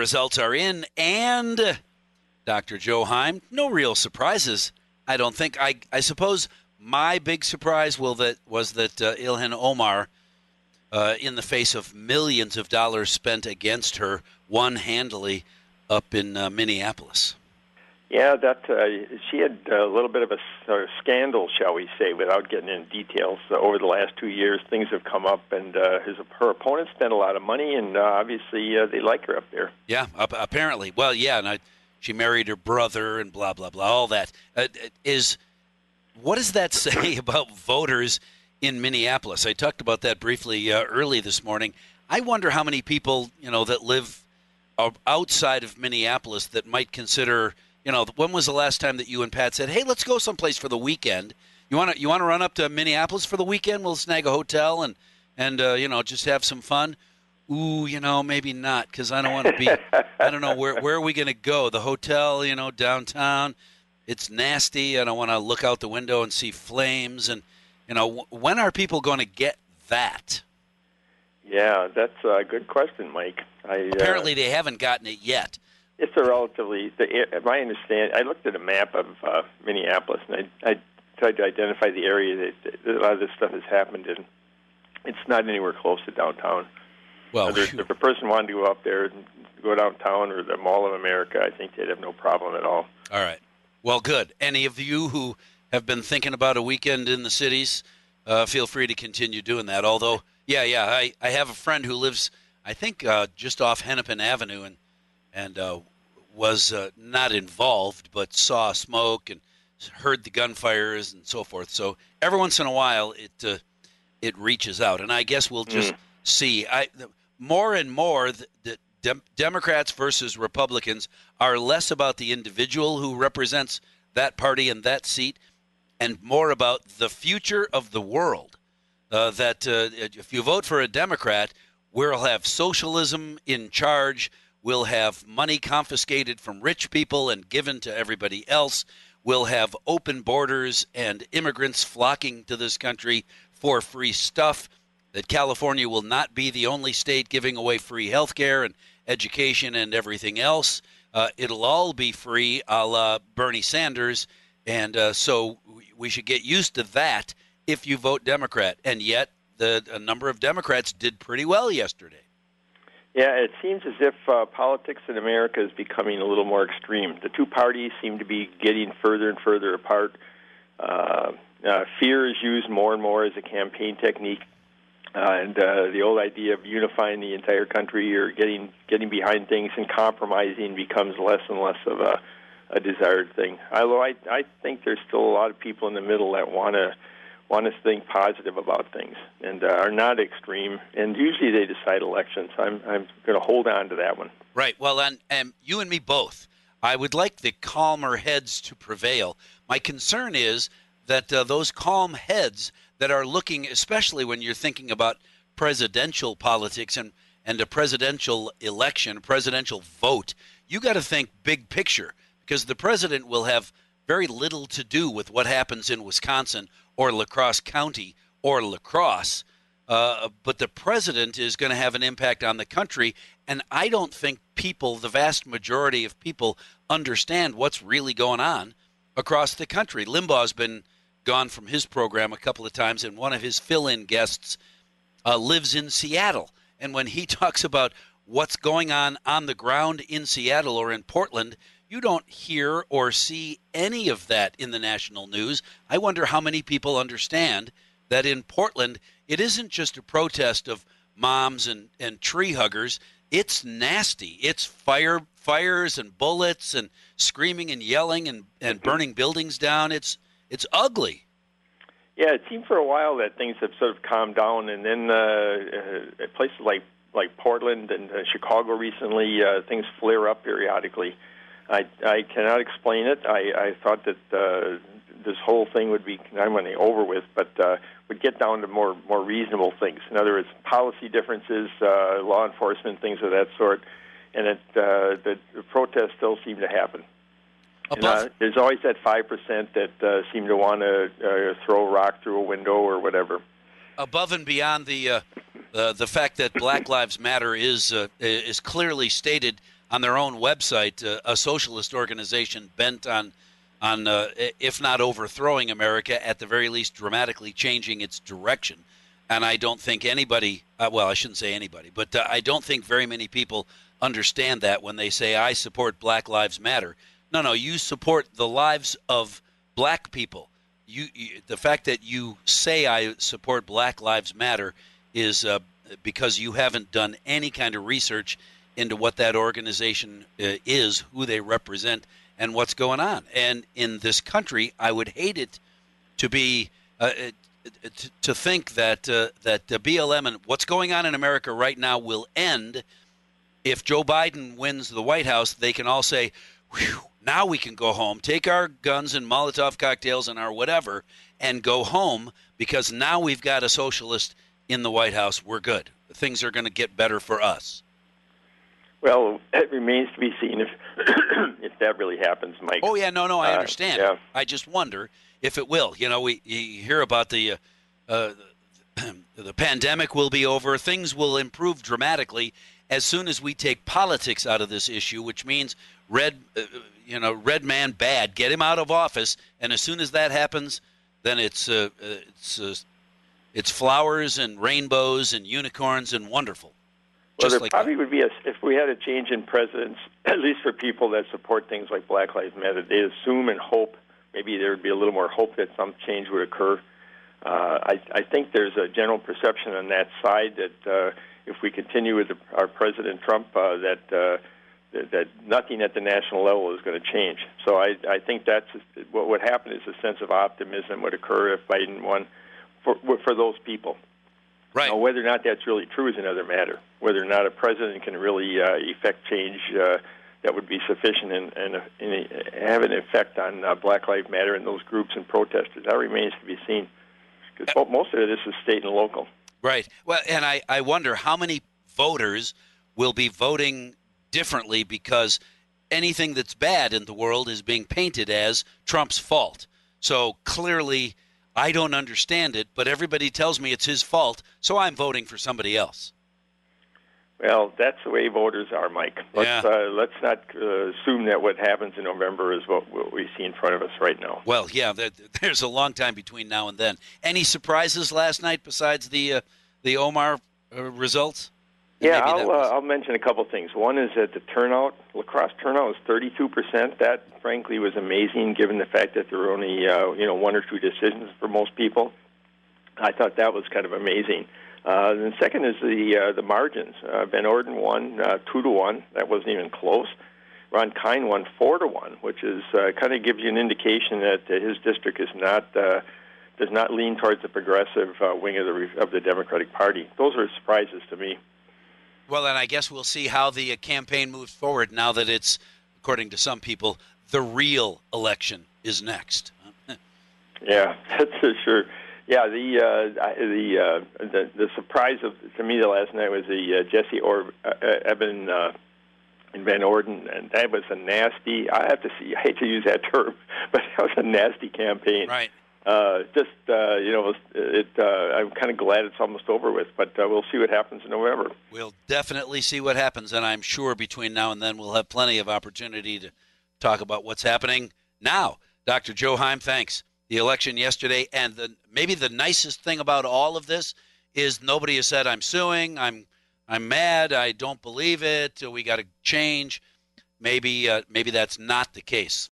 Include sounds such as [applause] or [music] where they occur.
results are in, and Dr. Joe Heim. No real surprises, I don't think. I, I suppose my big surprise will that was that uh, Ilhan Omar, uh, in the face of millions of dollars spent against her, won handily up in uh, Minneapolis. Yeah, that uh, she had a little bit of a, a scandal, shall we say, without getting into details. Uh, over the last two years, things have come up, and uh, his her opponent spent a lot of money, and uh, obviously uh, they like her up there. Yeah, apparently. Well, yeah, and I, she married her brother, and blah blah blah. All that uh, is. What does that [laughs] say about voters in Minneapolis? I talked about that briefly uh, early this morning. I wonder how many people you know that live outside of Minneapolis that might consider you know, when was the last time that you and Pat said, "Hey, let's go someplace for the weekend"? You want to you want to run up to Minneapolis for the weekend? We'll snag a hotel and and uh, you know just have some fun. Ooh, you know, maybe not because I don't want to be. I don't know where where are we going to go? The hotel, you know, downtown. It's nasty. I don't want to look out the window and see flames. And you know, when are people going to get that? Yeah, that's a good question, Mike. I, uh, Apparently, uh, they haven't gotten it yet. It's a relatively. The, my understand. I looked at a map of uh, Minneapolis, and I, I tried to identify the area that, that a lot of this stuff has happened in. It's not anywhere close to downtown. Well, if a person wanted to go up there and go downtown or the Mall of America, I think they'd have no problem at all. All right. Well, good. Any of you who have been thinking about a weekend in the cities, uh, feel free to continue doing that. Although, yeah, yeah, I, I have a friend who lives, I think, uh, just off Hennepin Avenue, and and uh, was uh, not involved, but saw smoke and heard the gunfires and so forth. So every once in a while, it uh, it reaches out, and I guess we'll just mm. see. I more and more the, the Dem- Democrats versus Republicans are less about the individual who represents that party and that seat, and more about the future of the world. Uh, that uh, if you vote for a Democrat, we'll have socialism in charge We'll have money confiscated from rich people and given to everybody else. We'll have open borders and immigrants flocking to this country for free stuff. That California will not be the only state giving away free health care and education and everything else. Uh, it'll all be free, a la Bernie Sanders. And uh, so we should get used to that if you vote Democrat. And yet, the, a number of Democrats did pretty well yesterday. Yeah, it seems as if uh, politics in America is becoming a little more extreme. The two parties seem to be getting further and further apart. Uh, uh, fear is used more and more as a campaign technique, uh, and uh, the old idea of unifying the entire country or getting getting behind things and compromising becomes less and less of a, a desired thing. Although I I think there's still a lot of people in the middle that want to want to think positive about things and uh, are not extreme. And usually they decide elections. I'm I'm going to hold on to that one. Right. Well, and and you and me both. I would like the calmer heads to prevail. My concern is that uh, those calm heads that are looking, especially when you're thinking about presidential politics and and a presidential election, a presidential vote, you got to think big picture because the president will have very little to do with what happens in Wisconsin or La Crosse County or La Crosse. Uh, but the president is going to have an impact on the country. And I don't think people, the vast majority of people, understand what's really going on across the country. Limbaugh's been gone from his program a couple of times, and one of his fill in guests uh, lives in Seattle. And when he [laughs] talks about what's going on on the ground in Seattle or in Portland, you don't hear or see any of that in the national news. I wonder how many people understand that in Portland, it isn't just a protest of moms and, and tree huggers. It's nasty. It's fire fires and bullets and screaming and yelling and, and burning buildings down. It's it's ugly. Yeah, it seemed for a while that things have sort of calmed down, and then uh, uh, places like like Portland and uh, Chicago recently, uh, things flare up periodically. I, I cannot explain it. I, I thought that uh, this whole thing would be I'm going to over with, but uh, would get down to more more reasonable things. In other words, policy differences, uh, law enforcement, things of that sort, and it, uh, the, the protests still seem to happen. And, uh, there's always that five percent that uh, seem to want to uh, throw a rock through a window or whatever. Above and beyond the uh, the, the fact that Black Lives Matter is uh, is clearly stated on their own website uh, a socialist organization bent on on uh, if not overthrowing America, at the very least dramatically changing its direction. And I don't think anybody, uh, well, I shouldn't say anybody, but uh, I don't think very many people understand that when they say I support Black Lives Matter. No, no, you support the lives of black people. You, you the fact that you say I support Black Lives Matter is uh, because you haven't done any kind of research into what that organization uh, is, who they represent, and what's going on. And in this country, I would hate it to be uh, uh to, think that uh, that the BLM and what's going on in America right now will end if Joe Biden wins the White House. They can all say, "Now we can go home, take our guns and Molotov cocktails and our whatever, and go home because now we've got a socialist." in the White House, we're good. Things are going to get better for us. Well, it remains to be seen if [coughs] if that really happens, Mike. Oh yeah, no, no, I uh, understand. Uh, yeah. I just wonder if it will. You know, we you hear about the uh, uh, [coughs] the pandemic will be over, things will improve dramatically as soon as we take politics out of this issue, which means red, uh, you know, red man bad, get him out of office, and as soon as that happens, then it's uh, it's it's flowers and rainbows and unicorns and wonderful. Well, there like probably that. would be a if we had a change in presidents, [clears throat] at least for people that support things like Black Lives Matter, they assume and hope maybe there would be a little more hope that some change would occur. Uh, I, I think there's a general perception on that side that uh, if we continue with the, our President Trump, uh, that, uh, that that nothing at the national level is going to change. So I, I think that's what would happen is a sense of optimism would occur if Biden won for for those people. Right. Now, whether or not that's really true is another matter. Whether or not a president can really uh, effect change uh, that would be sufficient and, and, and have an effect on uh, Black Lives Matter and those groups and protesters, that remains to be seen. Because most of it is state and local. Right. Well, and I, I wonder how many voters will be voting differently because anything that's bad in the world is being painted as Trump's fault. So clearly I don't understand it, but everybody tells me it's his fault, so I'm voting for somebody else. Well, that's the way voters are, Mike. Let's yeah. uh, let's not uh, assume that what happens in November is what, what, we see in front of us right now. Well, yeah, there, there's a long time between now and then. Any surprises last night besides the uh, the Omar uh, results? Yeah, I'll, uh, I'll mention a couple things. One is that the turnout, La Crosse turnout, was 32 percent. That, frankly, was amazing, given the fact that there were only uh, you know one or two decisions for most people. I thought that was kind of amazing. Uh, and second is the uh, the margins. Uh, Van Orden won uh, two to one. That wasn't even close. Ron Kind won four to one, which is uh, kind of gives you an indication that uh, his district is not uh, does not lean towards the progressive uh, wing of the of the Democratic Party. Those are surprises to me. Well, and I guess we'll see how the uh, campaign moves forward now that it's, according to some people, the real election is next. [laughs] yeah, that's for sure. Yeah, the uh, the, uh, the the surprise of to me the last night was the uh, Jessi or uh, Ebben uh, Van Orden, and that was a nasty. I have to see. I hate to use that term, [laughs] but that was a nasty campaign. Right uh, just uh, you know, it. Uh, I'm kind of glad it's almost over with, but uh, we'll see what happens in November. We'll definitely see what happens, and I'm sure between now and then we'll have plenty of opportunity to talk about what's happening now. Dr. Joe Heim, thanks. The election yesterday, and the, maybe the nicest thing about all of this is nobody has said I'm suing, I'm I'm mad, I don't believe it, we got to change. Maybe uh, maybe that's not the case.